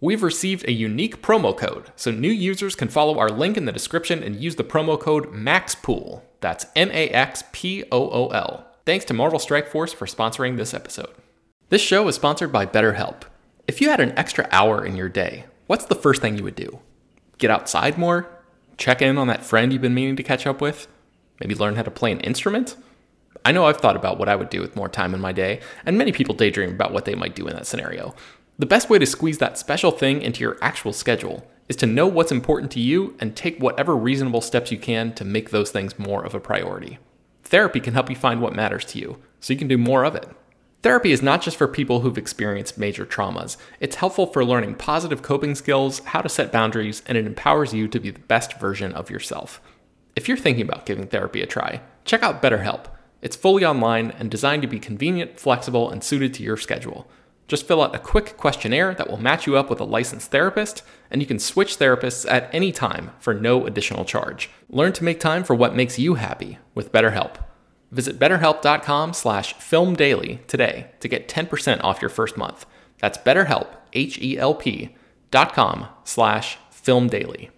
We've received a unique promo code, so new users can follow our link in the description and use the promo code MAXPOOL. That's M A X P O O L. Thanks to Marvel Strike Force for sponsoring this episode. This show is sponsored by BetterHelp. If you had an extra hour in your day, what's the first thing you would do? Get outside more? Check in on that friend you've been meaning to catch up with? Maybe learn how to play an instrument? I know I've thought about what I would do with more time in my day, and many people daydream about what they might do in that scenario. The best way to squeeze that special thing into your actual schedule is to know what's important to you and take whatever reasonable steps you can to make those things more of a priority. Therapy can help you find what matters to you, so you can do more of it. Therapy is not just for people who've experienced major traumas. It's helpful for learning positive coping skills, how to set boundaries, and it empowers you to be the best version of yourself. If you're thinking about giving therapy a try, check out BetterHelp. It's fully online and designed to be convenient, flexible, and suited to your schedule. Just fill out a quick questionnaire that will match you up with a licensed therapist, and you can switch therapists at any time for no additional charge. Learn to make time for what makes you happy with BetterHelp. Visit betterhelp.com slash filmdaily today to get 10% off your first month. That's betterhelp, H-E-L-P dot com slash filmdaily.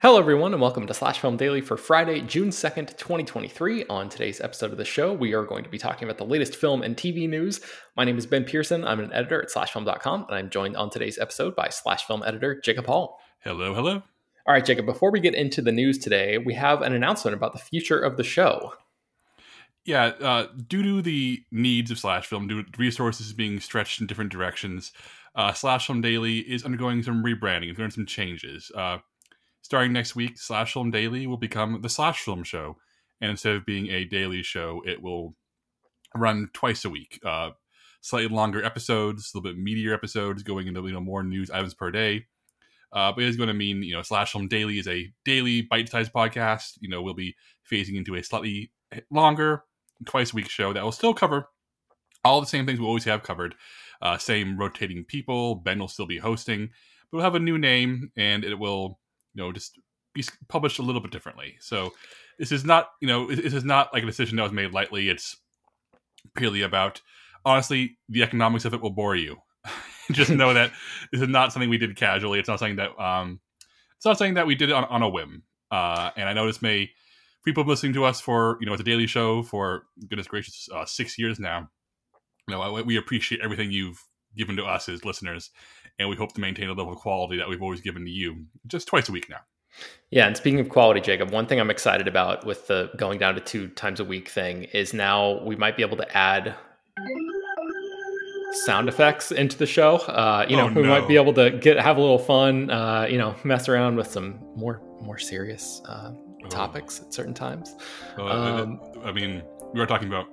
Hello, everyone, and welcome to Slash Film Daily for Friday, June 2nd, 2023. On today's episode of the show, we are going to be talking about the latest film and TV news. My name is Ben Pearson. I'm an editor at slashfilm.com, and I'm joined on today's episode by Slash Film editor Jacob Hall. Hello, hello. All right, Jacob, before we get into the news today, we have an announcement about the future of the show. Yeah, uh, due to the needs of Slash Film, due to resources being stretched in different directions, uh, Slash Film Daily is undergoing some rebranding, it's doing some changes. Uh, Starting next week, Slash Film Daily will become the Slash Film Show, and instead of being a daily show, it will run twice a week. Uh, slightly longer episodes, a little bit meatier episodes, going into you know more news items per day. Uh, but it's going to mean you know Slash Film Daily is a daily bite-sized podcast. You know we'll be phasing into a slightly longer, twice a week show that will still cover all the same things we always have covered. Uh, same rotating people. Ben will still be hosting, but we'll have a new name, and it will you know just be published a little bit differently. So this is not you know this is not like a decision that was made lightly. It's purely about honestly the economics of it will bore you. just know that this is not something we did casually. It's not something that um it's not something that we did on, on a whim. Uh, and I know this may people listening to us for you know it's a Daily Show for goodness gracious uh, six years now. You know we appreciate everything you've given to us as listeners, and we hope to maintain a level of quality that we've always given to you just twice a week now. Yeah, and speaking of quality, Jacob, one thing I'm excited about with the going down to two times a week thing is now we might be able to add sound effects into the show. Uh, you know, oh, no. we might be able to get have a little fun. Uh, you know, mess around with some more more serious uh, oh. topics at certain times. Um, I mean, we are talking about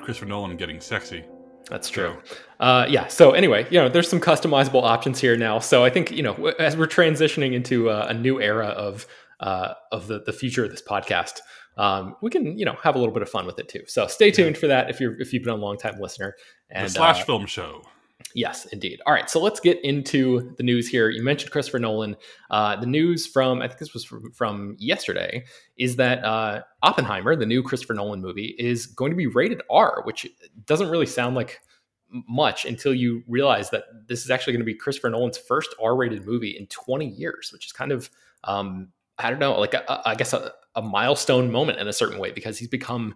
Christopher Nolan getting sexy. That's true. Uh, yeah. So anyway, you know, there's some customizable options here now. So I think you know, as we're transitioning into a, a new era of uh, of the the future of this podcast, um, we can you know have a little bit of fun with it too. So stay tuned yeah. for that if you're if you've been a long time listener. And the slash uh, film show. Yes, indeed. All right, so let's get into the news here. You mentioned Christopher Nolan. Uh, the news from I think this was from, from yesterday is that uh, Oppenheimer, the new Christopher Nolan movie, is going to be rated R, which doesn't really sound like much until you realize that this is actually going to be Christopher Nolan's first R-rated movie in 20 years, which is kind of um, I don't know, like I guess a, a milestone moment in a certain way because he's become,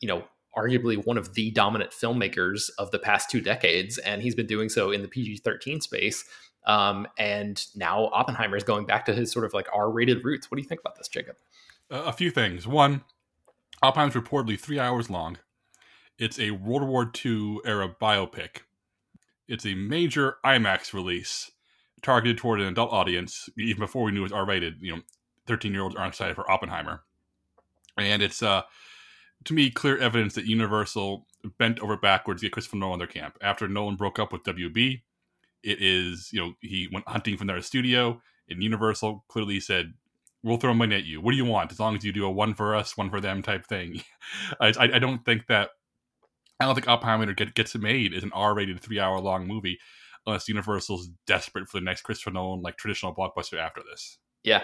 you know, arguably one of the dominant filmmakers of the past two decades, and he's been doing so in the PG 13 space. Um, and now Oppenheimer is going back to his sort of like R rated roots. What do you think about this, Jacob? Uh, a few things. One, Oppenheimer's reportedly three hours long. It's a World War II era biopic. It's a major IMAX release targeted toward an adult audience, even before we knew it was R rated. You know, 13 year olds aren't excited for Oppenheimer. And it's, uh, to me, clear evidence that Universal bent over backwards to get Christopher Nolan in their camp. After Nolan broke up with WB, it is, you know, he went hunting from their studio, and Universal clearly said, We'll throw money at you. What do you want? As long as you do a one for us, one for them type thing. I, I don't think that I don't think Oppenheimer get, gets made as an R-rated three-hour-long movie unless Universal's desperate for the next Christopher Nolan like traditional blockbuster after this. Yeah,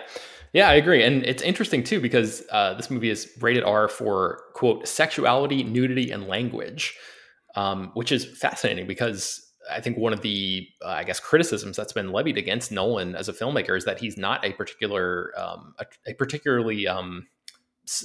yeah, I agree, and it's interesting too because uh, this movie is rated R for quote sexuality, nudity, and language, um, which is fascinating because I think one of the uh, I guess criticisms that's been levied against Nolan as a filmmaker is that he's not a particular um, a, a, particularly um,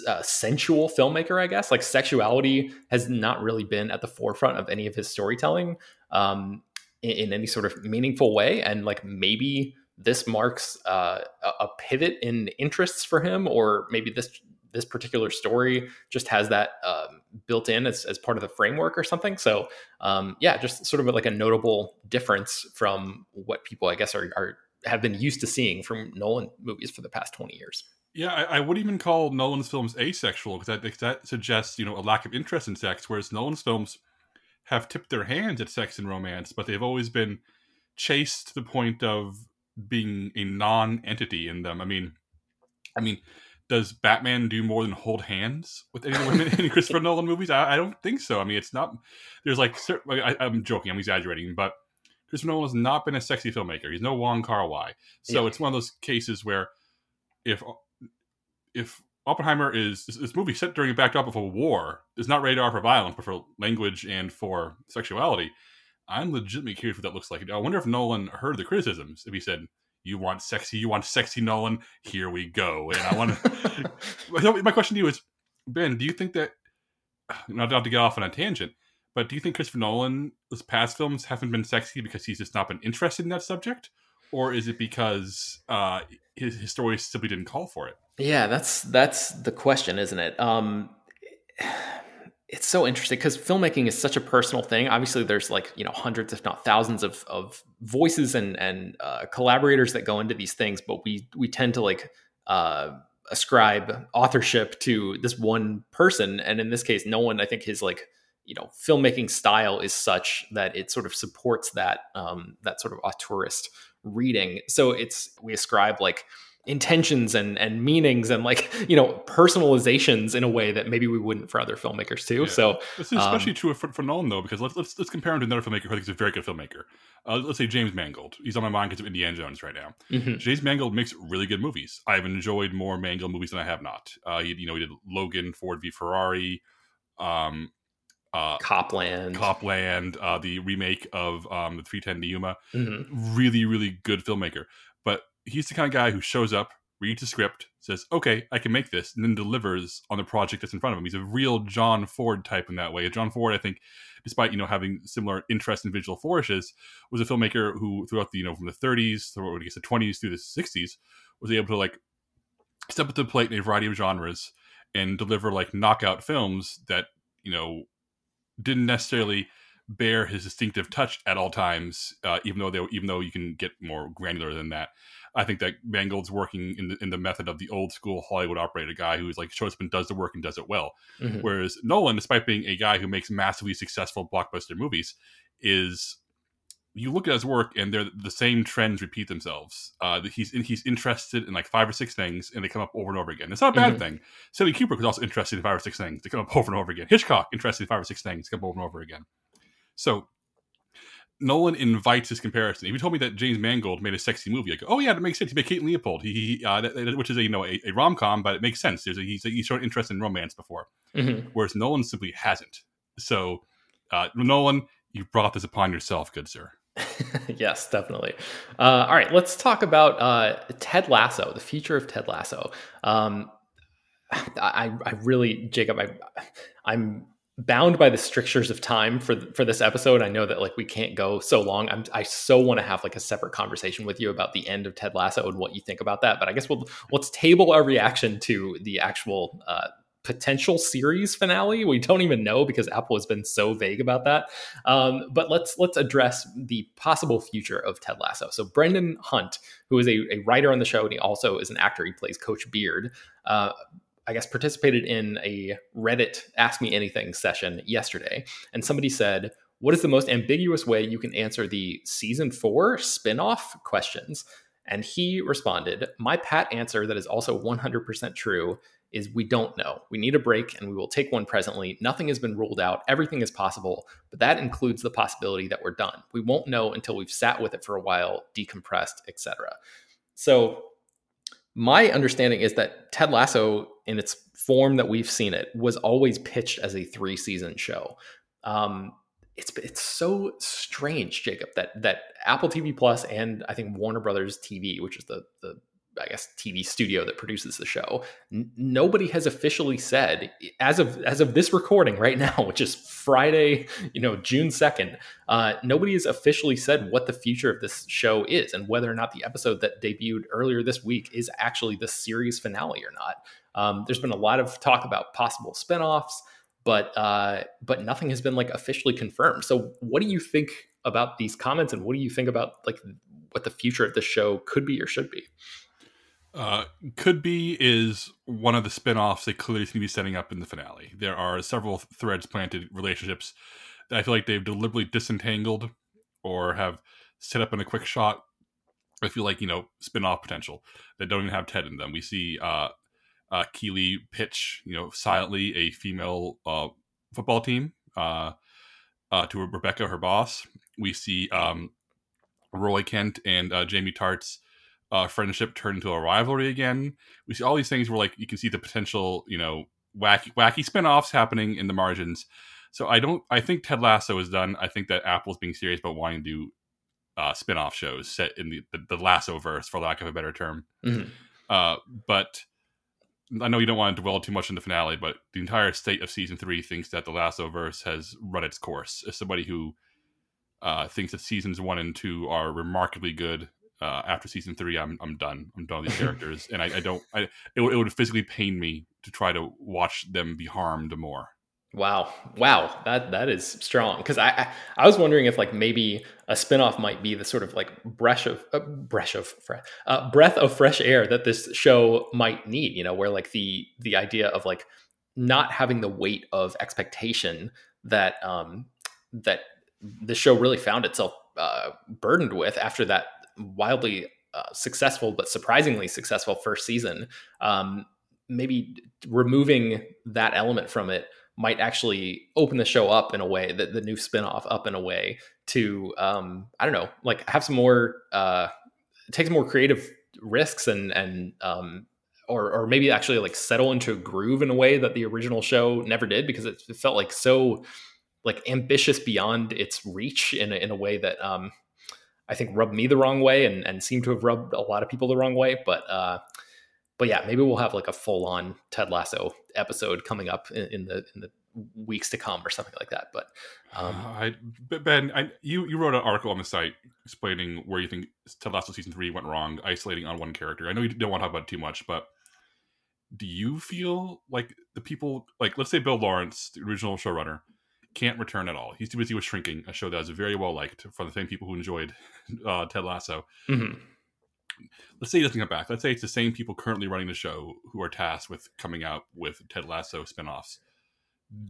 uh, sensual filmmaker. I guess like sexuality has not really been at the forefront of any of his storytelling um, in, in, any sort of meaningful way, and like maybe this marks uh, a pivot in interests for him, or maybe this this particular story just has that um, built in as, as part of the framework or something. So um, yeah, just sort of like a notable difference from what people I guess are, are have been used to seeing from Nolan movies for the past twenty years. Yeah, I, I wouldn't even call Nolan's films asexual because that, that suggests you know a lack of interest in sex, whereas Nolan's films have tipped their hands at sex and romance, but they've always been chaste to the point of being a non-entity in them. I mean, I mean, does Batman do more than hold hands with any women in Christopher Nolan movies? I, I, don't think so. I mean, it's not. There's like, I, am joking, I'm exaggerating, but Christopher Nolan has not been a sexy filmmaker. He's no Wong Kar Wai. So yeah. it's one of those cases where if if Oppenheimer is this movie set during a backdrop of a war, is not rated R for violence, but for language and for sexuality. I'm legitimately curious what that looks like. I wonder if Nolan heard the criticisms. If he said, you want sexy, you want sexy Nolan. Here we go. And I want to. my question to you is, Ben, do you think that not, not to get off on a tangent, but do you think Christopher Nolan's past films haven't been sexy because he's just not been interested in that subject, or is it because uh, his, his story simply didn't call for it? Yeah, that's that's the question, isn't it? Um, it's so interesting because filmmaking is such a personal thing. Obviously, there's like you know hundreds, if not thousands, of of voices and and uh, collaborators that go into these things, but we we tend to like uh, ascribe authorship to this one person, and in this case, Nolan. I think his like you know filmmaking style is such that it sort of supports that um, that sort of auteurist reading. So it's we ascribe like intentions and and meanings and like you know personalizations in a way that maybe we wouldn't for other filmmakers too. Yeah. So this is especially um, true for, for Nolan though, because let's, let's let's compare him to another filmmaker who I think is a very good filmmaker. Uh, let's say James Mangold. He's on my mind because of Indiana Jones right now. Mm-hmm. James Mangold makes really good movies. I've enjoyed more Mangold movies than I have not. Uh, he, you know, he did Logan, Ford v Ferrari, um, uh, Copland, Copland, uh, the remake of um, the 310 to Yuma. Mm-hmm. Really, really good filmmaker. But he's the kind of guy who shows up, reads a script, says, "Okay, I can make this," and then delivers on the project that's in front of him. He's a real John Ford type in that way. John Ford, I think, despite you know having similar interest in visual flourishes, was a filmmaker who, throughout the you know from the 30s through I guess the 20s through the 60s, was able to like step up to the plate in a variety of genres and deliver like knockout films that you know didn't necessarily bear his distinctive touch at all times, uh, even though they even though you can get more granular than that. I think that Mangold's working in the, in the method of the old school Hollywood operator guy who's like shows up and does the work and does it well. Mm-hmm. Whereas Nolan, despite being a guy who makes massively successful blockbuster movies, is you look at his work and they're the same trends repeat themselves. Uh, he's he's interested in like five or six things and they come up over and over again. It's not a bad mm-hmm. thing. Stanley Kubrick was also interested in five or six things. They come up over and over again. Hitchcock interested in five or six things. Come up over and over again. So Nolan invites his comparison. If you told me that James Mangold made a sexy movie, I go, "Oh yeah, that makes sense." He made Kate Leopold, he, he uh, that, which is a you know a, a rom com, but it makes sense. There's a, he's, he's shown interest in romance before, mm-hmm. whereas Nolan simply hasn't. So, uh, Nolan, you brought this upon yourself, good sir. yes, definitely. Uh, all right, let's talk about uh, Ted Lasso, the future of Ted Lasso. Um, I, I really, Jacob, I, I'm bound by the strictures of time for for this episode. I know that like we can't go so long. I'm, I so want to have like a separate conversation with you about the end of Ted Lasso and what you think about that. But I guess we'll let's table our reaction to the actual uh, potential series finale. We don't even know because Apple has been so vague about that. Um, but let's let's address the possible future of Ted Lasso. So Brendan Hunt, who is a, a writer on the show and he also is an actor. He plays Coach Beard. Uh, I guess participated in a Reddit Ask Me Anything session yesterday, and somebody said, "What is the most ambiguous way you can answer the season four spinoff questions?" And he responded, "My pat answer that is also 100% true is we don't know. We need a break and we will take one presently. Nothing has been ruled out. Everything is possible, but that includes the possibility that we're done. We won't know until we've sat with it for a while, decompressed, etc. So my understanding is that Ted Lasso in its form that we've seen it was always pitched as a three season show. Um, it's it's so strange, Jacob, that that Apple TV Plus and I think Warner Brothers TV, which is the the I guess TV studio that produces the show. N- nobody has officially said as of as of this recording right now, which is Friday, you know, June second. Uh, nobody has officially said what the future of this show is and whether or not the episode that debuted earlier this week is actually the series finale or not. Um, there's been a lot of talk about possible spinoffs, but uh, but nothing has been like officially confirmed. So, what do you think about these comments, and what do you think about like what the future of the show could be or should be? Uh, could be is one of the spin-offs they clearly seem to be setting up in the finale. There are several threads planted relationships that I feel like they've deliberately disentangled or have set up in a quick shot. I feel like, you know, spin-off potential that don't even have Ted in them. We see uh, uh, Keeley pitch, you know, silently a female uh, football team uh, uh, to Rebecca, her boss. We see um, Roy Kent and uh, Jamie Tartt's uh, friendship turn into a rivalry again. We see all these things where like you can see the potential, you know, wacky wacky spin-offs happening in the margins. So I don't I think Ted Lasso is done. I think that Apple's being serious about wanting to do uh, spin-off shows set in the, the, the Lasso verse, for lack of a better term. Mm-hmm. Uh, but I know you don't want to dwell too much in the finale, but the entire state of season three thinks that the Lasso verse has run its course. As somebody who uh, thinks that seasons one and two are remarkably good uh, after season three, I'm I'm done. I'm done with these characters, and I, I don't. I it, it, would physically pain me to try to watch them be harmed more. Wow, wow, that that is strong. Because I, I, I was wondering if like maybe a spinoff might be the sort of like breath of uh, breath of uh, breath of fresh air that this show might need. You know, where like the the idea of like not having the weight of expectation that um that the show really found itself uh, burdened with after that wildly uh, successful but surprisingly successful first season um, maybe removing that element from it might actually open the show up in a way that the new spinoff up in a way to um, i don't know like have some more uh, take some more creative risks and and um, or or maybe actually like settle into a groove in a way that the original show never did because it, felt like so like ambitious beyond its reach in a, in a way that um, I think rubbed me the wrong way and, and seemed to have rubbed a lot of people the wrong way. But uh, but yeah, maybe we'll have like a full on Ted Lasso episode coming up in, in, the in the weeks to come or something like that. But um, uh, I, Ben, I, you you wrote an article on the site explaining where you think Ted Lasso season three went wrong, isolating on one character. I know you don't want to talk about it too much, but do you feel like the people like let's say Bill Lawrence, the original showrunner, can't return at all. He's too busy with Shrinking, a show that was very well liked for the same people who enjoyed uh, Ted Lasso. Mm-hmm. Let's say he doesn't come back. Let's say it's the same people currently running the show who are tasked with coming out with Ted Lasso spinoffs.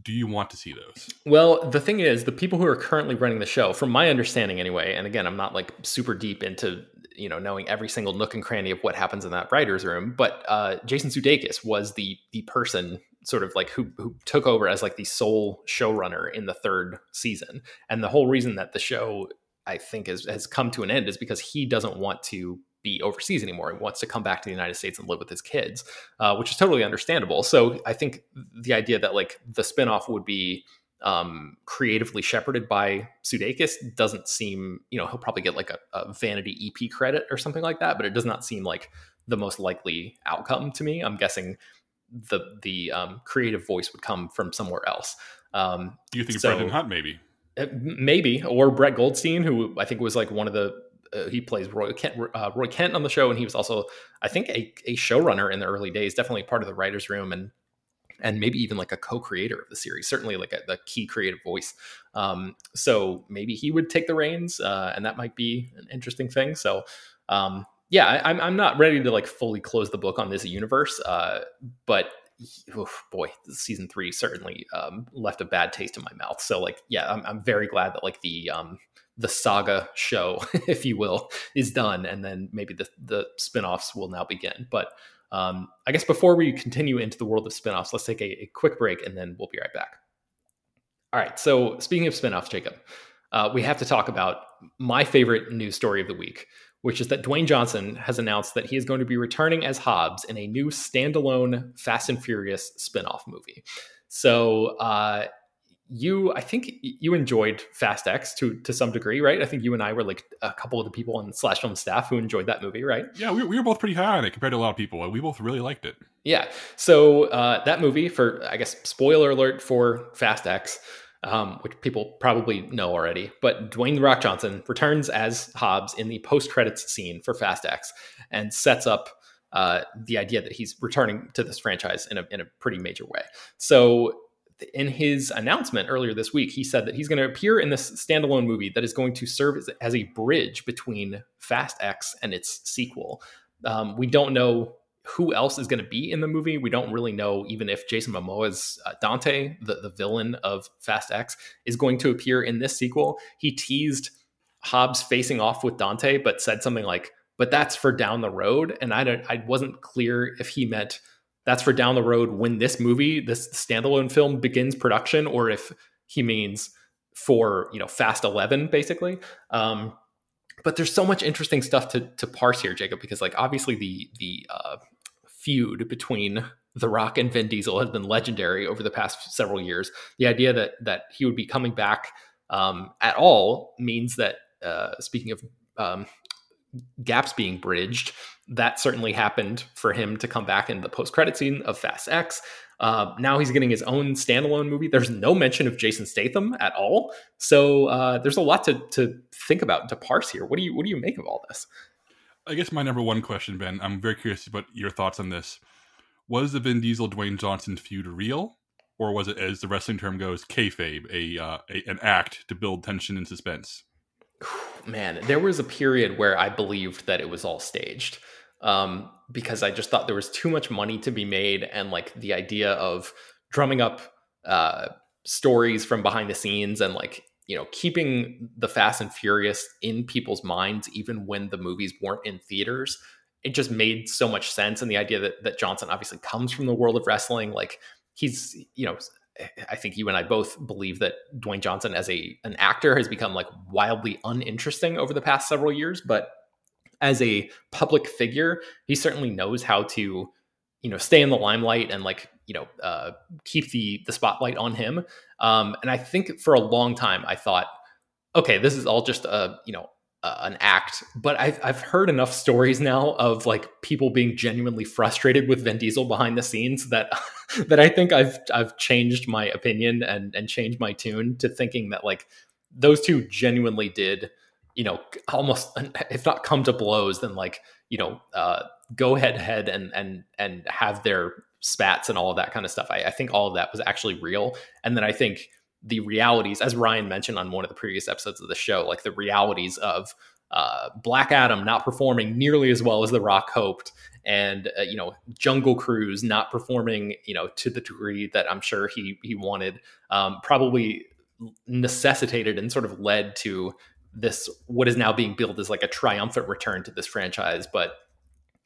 Do you want to see those? Well, the thing is, the people who are currently running the show, from my understanding anyway, and again, I'm not like super deep into you know knowing every single nook and cranny of what happens in that writers' room, but uh, Jason Sudeikis was the the person sort of like who who took over as like the sole showrunner in the third season. And the whole reason that the show I think is, has come to an end is because he doesn't want to be overseas anymore. He wants to come back to the United States and live with his kids, uh, which is totally understandable. So I think the idea that like the spinoff would be um, creatively shepherded by Sudeikis doesn't seem, you know, he'll probably get like a, a, vanity EP credit or something like that, but it does not seem like the most likely outcome to me. I'm guessing the the um, creative voice would come from somewhere else. Um, Do you think so- Brendan Hunt maybe? uh, maybe or Brett Goldstein, who I think was like one of the uh, he plays Roy Kent, uh, Roy Kent on the show, and he was also I think a, a showrunner in the early days, definitely part of the writers' room, and and maybe even like a co-creator of the series, certainly like a, the key creative voice. Um, so maybe he would take the reins, uh, and that might be an interesting thing. So. Um, yeah, I, I'm I'm not ready to like fully close the book on this universe, uh, but oof, boy, season three certainly um, left a bad taste in my mouth. So like, yeah, I'm, I'm very glad that like the um, the saga show, if you will, is done, and then maybe the the spinoffs will now begin. But um, I guess before we continue into the world of spinoffs, let's take a, a quick break, and then we'll be right back. All right. So speaking of spinoffs, Jacob, uh, we have to talk about my favorite news story of the week, which is that Dwayne Johnson has announced that he is going to be returning as Hobbs in a new standalone Fast and Furious spin-off movie. So, uh, you, I think you enjoyed Fast X to to some degree, right? I think you and I were like a couple of the people on Slash Film staff who enjoyed that movie, right? Yeah, we, we were both pretty high on it compared to a lot of people. We both really liked it. Yeah. So uh, that movie, for I guess, spoiler alert for Fast X, um, which people probably know already, but Dwayne the Rock Johnson returns as Hobbs in the post credits scene for Fast X and sets up uh, the idea that he's returning to this franchise in a in a pretty major way. So. In his announcement earlier this week, he said that he's going to appear in this standalone movie that is going to serve as, as a bridge between Fast X and its sequel. Um, we don't know who else is going to be in the movie. We don't really know even if Jason Momoa's uh, Dante, the, the villain of Fast X, is going to appear in this sequel. He teased Hobbs facing off with Dante, but said something like, "But that's for down the road." And I don't, I wasn't clear if he meant that's for down the road when this movie, this standalone film, begins production, or if he means for you know Fast Eleven, basically. Um, but there's so much interesting stuff to to parse here, Jacob, because like obviously the the uh, feud between The Rock and Vin Diesel has been legendary over the past several years. The idea that that he would be coming back um, at all means that uh, speaking of um, gaps being bridged, that certainly happened for him to come back in the post credit scene of Fast X. Uh, now he's getting his own standalone movie. There's no mention of Jason Statham at all, so uh, there's a lot to to think about to parse here. What do you what do you make of all this? I guess my number one question, Ben, I'm very curious about your thoughts on this. Was the Vin Diesel Dwayne Johnson feud real, or was it, as the wrestling term goes, kayfabe, a, uh, a an act to build tension and suspense? Man, there was a period where I believed that it was all staged um, because I just thought there was too much money to be made, and like the idea of drumming up uh, stories from behind the scenes and like you know keeping the Fast and Furious in people's minds even when the movies weren't in theaters. It just made so much sense, and the idea that that Johnson obviously comes from the world of wrestling, like he's you know I think you and I both believe that Dwayne Johnson as a an actor has become like wildly uninteresting over the past several years, but as a public figure, he certainly knows how to, you know, stay in the limelight and like, you know, uh, keep the the spotlight on him. Um, and I think for a long time I thought, okay, this is all just a, you know, uh, an act. But I've I've heard enough stories now of like people being genuinely frustrated with Vin Diesel behind the scenes that that I think I've I've changed my opinion and and changed my tune to thinking that like those two genuinely did you know almost if not come to blows then like you know uh, go head head and and and have their spats and all of that kind of stuff. I, I think all of that was actually real. And then i think the realities as ryan mentioned on one of the previous episodes of the show like the realities of uh, black adam not performing nearly as well as the rock hoped and uh, you know jungle cruise not performing you know to the degree that i'm sure he he wanted um, probably necessitated and sort of led to this what is now being billed as like a triumphant return to this franchise. But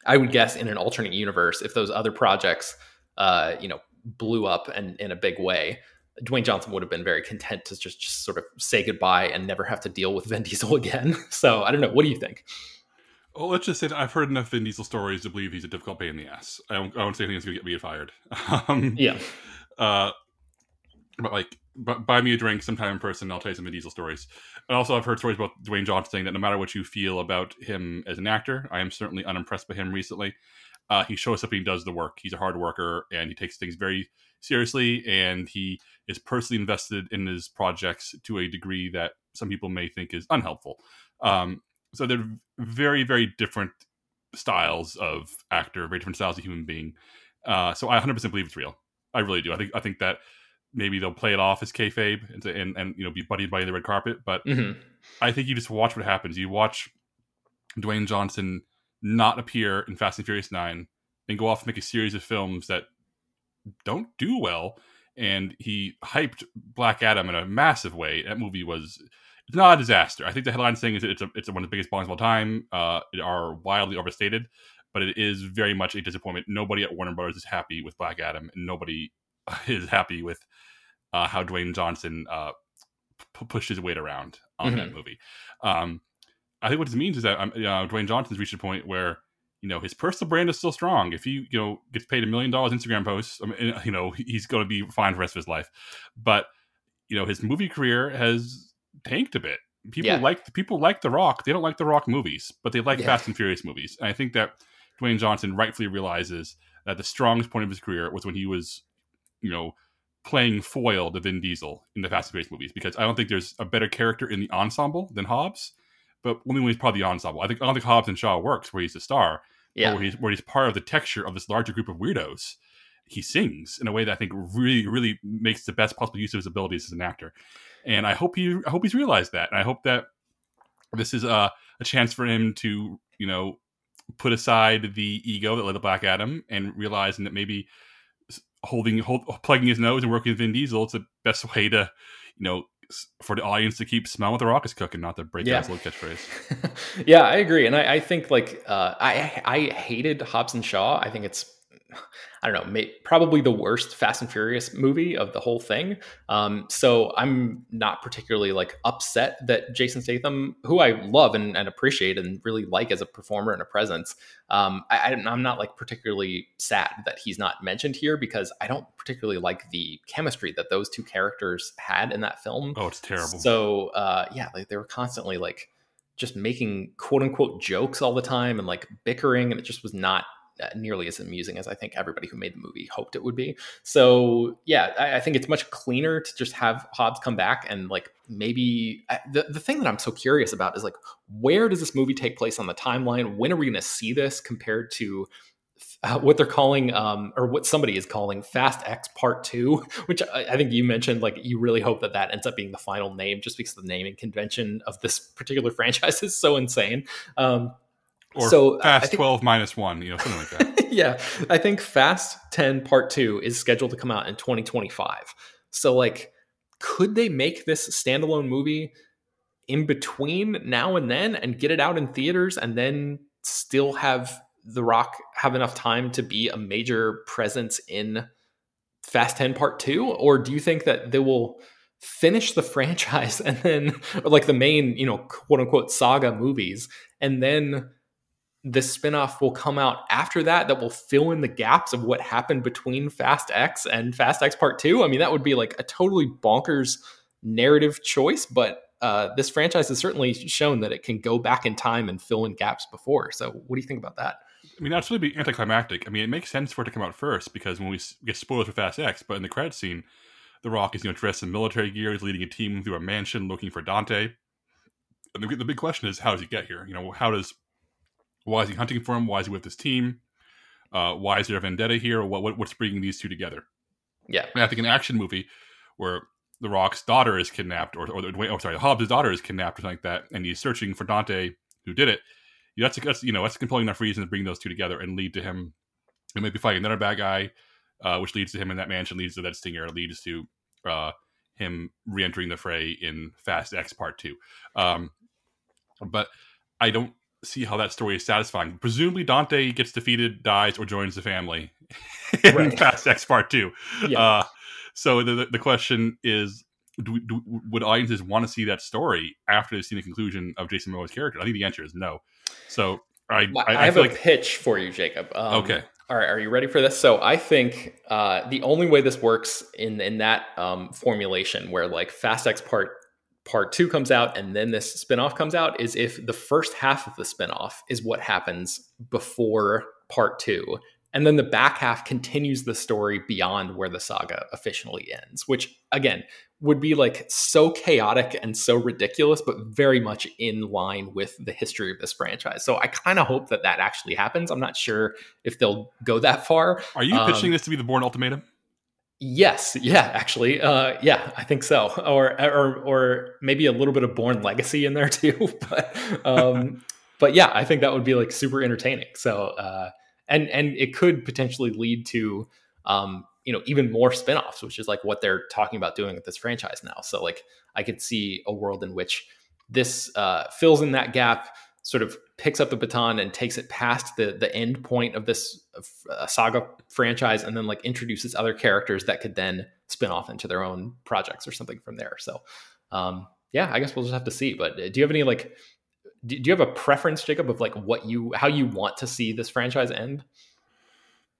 i would guess in an alternate universe if those other projects uh you know blew up and in a big way dwayne johnson would have been very content to just, just sort of say goodbye and never have to deal with vin diesel again so i don't know what do you think Well, let's just say that I've heard enough Vin Diesel stories to believe he's a difficult pain in the ass. I don't, I don't say anything that's going to get me fired. Um, yeah uh, but like, bu- buy me a drink sometime in person. I'll tell you some Diesel stories. And also, I've heard stories about Dwayne Johnson saying that no matter what you feel about him as an actor, I am certainly unimpressed by him recently. Uh, he shows up and he does the work. He's a hard worker and he takes things very seriously and he is personally invested in his projects to a degree that some people may think is unhelpful. Um, so they're very, very different styles of actor, very different styles of human being. Uh, so I 100% believe it's real. I really do. I think I think that maybe they'll play it off as kayfabe and and, and you know be buddied by the red carpet, but Mm-hmm. I think you just watch what happens. You watch Dwayne Johnson not appear in Fast and Furious Nine and go off and make a series of films that don't do well. And he hyped Black Adam in a massive way. That movie was it's not a disaster. I think the headline saying is it's a, it's one of the biggest bombs of all time. Uh, are wildly overstated, but it is very much a disappointment. Nobody at Warner Brothers is happy with Black Adam, and nobody is happy with uh, how Dwayne Johnson uh, p- pushed his weight around on that movie. Um, I think what this means is that um, know, Dwayne Johnson's reached a point where you know his personal brand is still strong. If he you know gets paid a million dollars Instagram posts, I mean, you know he's going to be fine for the rest of his life. But you know his movie career has tanked a bit. People Yeah. like people like The Rock. They don't like The Rock movies, but they like Yeah. Fast and Furious movies. And I think that Dwayne Johnson rightfully realizes that the strongest point of his career was when he was, you know, playing foil to Vin Diesel in the Fast and Furious movies. Because I don't think there's a better character in the ensemble than Hobbs. But only when he's part of the ensemble. I think I don't think Hobbs and Shaw works where he's the star Yeah. where he's where he's part of the texture of this larger group of weirdos. He sings in a way that I think really, really makes the best possible use of his abilities as an actor. And I hope he, I hope he's realized that. And I hope that this is a, a chance for him to, you know, put aside the ego that led to Black Adam and realizing that maybe holding, hold, plugging his nose and working with Vin Diesel is the best way to, you know, for the audience to keep smelling what the rock is cooking, not to break Yeah. his little catchphrase. yeah, I agree, and I, I think like uh, I I hated Hobbs and Shaw. I think it's I don't know, may, probably the worst Fast and Furious movie of the whole thing. Um, so I'm not particularly like upset that Jason Statham, who I love and, and appreciate and really like as a performer and a presence, um, I, I'm not like particularly sad that he's not mentioned here because I don't particularly like the chemistry that those two characters had in that film. Oh, it's terrible. So uh, yeah, like they were constantly like just making quote unquote jokes all the time and like bickering, and it just was not nearly as amusing as I think everybody who made the movie hoped it would be. So yeah, I, I think it's much cleaner to just have Hobbs come back and like maybe I, the the thing that I'm so curious about is like where does this movie take place on the timeline? When are we going to see this compared to uh, what they're calling, um, or what somebody is calling Fast X Part Two, which I, I think you mentioned. Like, you really hope that that ends up being the final name, just because the naming convention of this particular franchise is so insane. Um, or so, fast think- 12 minus one, you know, something like that. yeah, I think Fast 10 Part 2 is scheduled to come out in 2025. So like could they make this standalone movie in between now and then and get it out in theaters and then still have The Rock have enough time to be a major presence in Fast 10 Part 2 or do you think that they will finish the franchise and then like the main, you know, quote unquote saga movies and then the spinoff will come out after that that will fill in the gaps of what happened between Fast X and Fast X Part 2. I mean, that would be like a totally bonkers narrative choice, but uh, this franchise has certainly shown that it can go back in time and fill in gaps before. So, what do you think about that? I mean, that's really be anticlimactic. I mean, it makes sense for it to come out first because when we get spoilers for Fast X, but in the credit scene, The Rock is you know dressed in military gear, he's leading a team through a mansion looking for Dante. And the, the big question is, how does he get here? You know, how does why is he hunting for him? Why is he with this team? Uh, why is there a vendetta here? What, what what's bringing these two together? Yeah. And I think an action movie where The Rock's daughter is kidnapped, or or Dwayne- oh sorry, Hobbs' daughter is kidnapped, or something like that, and he's searching for Dante, who did it. That's, that's you know that's a compelling enough reason to bring those two together and lead to him. He might be fighting another bad guy, uh, which leads to him in that mansion, leads to that stinger, leads to uh, him re-entering the fray in Fast X Part Two. Um, but I don't see how that story is satisfying. Presumably, Dante gets defeated, dies, or joins the family in Right. Fast X Part Two. Yeah. Uh, so the the- question is, do, do, would audiences want to see that story after they've seen the conclusion of Jason Momoa's character? I think the answer is no. So I I, I, I have a like pitch for you, Jacob. Um, okay, All right, are you ready for this? So I think uh, the only way this works in in that um, formulation, where like Fast X Part Part Two comes out and then this spinoff comes out, is if the first half of the spinoff is what happens before part two. And then the back half continues the story beyond where the saga officially ends, which again would be like so chaotic and so ridiculous, but very much in line with the history of this franchise. So I kind of hope that that actually happens. I'm not sure if they'll go that far. Are you um, pitching this to be the Bourne Ultimatum? Yes, yeah, actually, uh, yeah, I think so, or or or maybe a little bit of Bourne Legacy in there too, but um, but yeah, I think that would be like super entertaining. So uh, and and it could potentially lead to um, you know even more spin-offs, which is like what they're talking about doing with this franchise now. So like I could see a world in which this uh, fills in that gap sort of picks up the baton and takes it past the the end point of this uh, saga franchise and then like introduces other characters that could then spin off into their own projects or something from there. So um yeah i guess we'll just have to see. But uh, do you have any like do, do you have a preference jacob of like what you how you want to see this franchise end?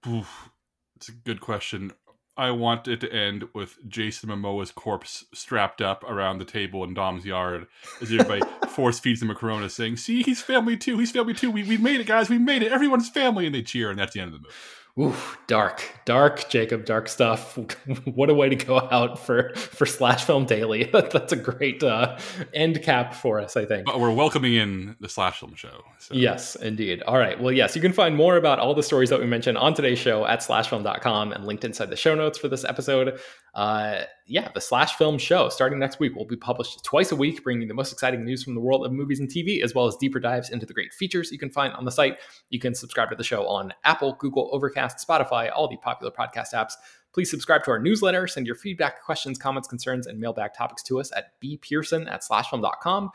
Oof, it's a good question I want it to end with Jason Momoa's corpse strapped up around the table in Dom's yard as everybody force feeds him a Corona, saying, "See, he's family too. He's family too. We we made it, guys. We made it. Everyone's family." And they cheer, and that's the end of the movie. Ooh, dark, dark, Jacob, dark stuff. what a way to go out for for Slash Film Daily. That's a great uh, end cap for us, I think. But we're welcoming in the Slash Film Show. So. Yes, indeed. All right. Well, yes, you can find more about all the stories that we mentioned on today's show at slashfilm.com and linked inside the show notes for this episode uh, yeah, the Slash Film Show starting next week will be published twice a week, bringing the most exciting news from the world of movies and TV, as well as deeper dives into the great features you can find on the site. You can subscribe to the show on Apple, Google, Overcast, Spotify, all the popular podcast apps. Please subscribe to our newsletter, send your feedback, questions, comments, concerns, and mailbag topics to us at bpearson at slashfilm.com.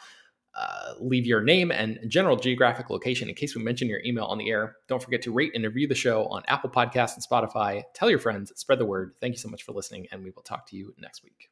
Uh, leave your name and general geographic location in case we mention your email on the air. Don't forget to rate and review the show on Apple Podcasts and Spotify. Tell your friends, spread the word. Thank you so much for listening, and we will talk to you next week.